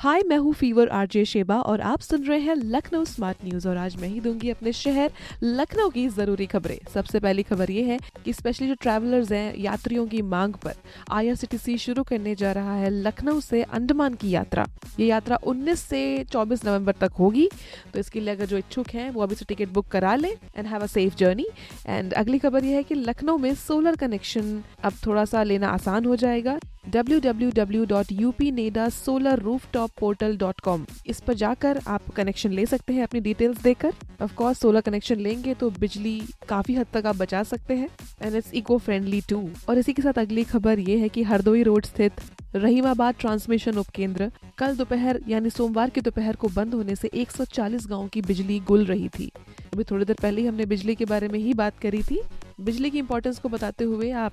हाय मैं हूँ fever RJ Sheba और आप सुन रहे हैं लखनऊ स्मार्ट न्यूज़ और आज मैं ही दूँगी अपने शहर लखनऊ की ज़रूरी खबरें। सबसे पहली खबर ये है कि स्पेशली जो ट्रैवलर्स हैं, यात्रियों की मांग पर आईआरसीटीसी शुरू करने जा रहा है लखनऊ से अंडमान की यात्रा। ये यात्रा 19 से 24 नवंबर तक होगी तो इसके लिए अगर जो इच्छुक हैं, वो अभी से टिकट बुक करा लें and have a safe journey and अगली खबर यह है कि लखनऊ में सोलर कनेक्शन अब थोड़ा सा लेना आसान हो जाएगा। www.upnedasolarrooftopportal.com इस पर जाकर आप कनेक्शन ले सकते हैं अपनी डिटेल्स देकर ऑफ़ कोर्स सोलर कनेक्शन लेंगे तो बिजली काफ़ी हद तक आप बचा सकते हैं and it's eco friendly too और इसी के साथ अगली खबर ये है कि हरदोई रोड स्थित रहीमाबाद ट्रांसमिशन उपकेंद्र कल दोपहर, यानी सोमवार की दोपहर को बंद होने से 140 गाँव की बिजली गुल रही थी। अभी थोड़ी देर पहले ही हमने बिजली के बारे में ही बात करी थी। बिजली की इम्पोर्टेंस को बताते हुए आप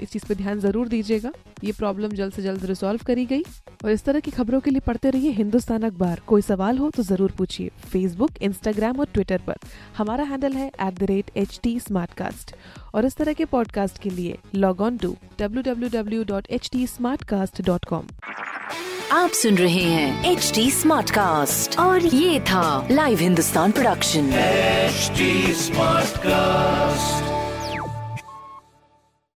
इस चीज़ पे ध्यान ज़रूर दीजिएगा। ये प्रॉब्लम जल्द से जल्द रिजॉल्व करी गई। और इस तरह की खबरों के लिए पढ़ते रहिए हिंदुस्तान अखबार। कोई सवाल हो तो ज़रूर पूछिए। फेसबुक इंस्टाग्राम और ट्विटर पर। हमारा हैंडल है at the rate H T और इस तरह के पॉडकास्ट के लिए लॉग ऑन टू www.htsmartcast.com आप सुन रहे हैं एच डी स्मार्ट कास्ट और ये था live Hindustan production HD Smartcast.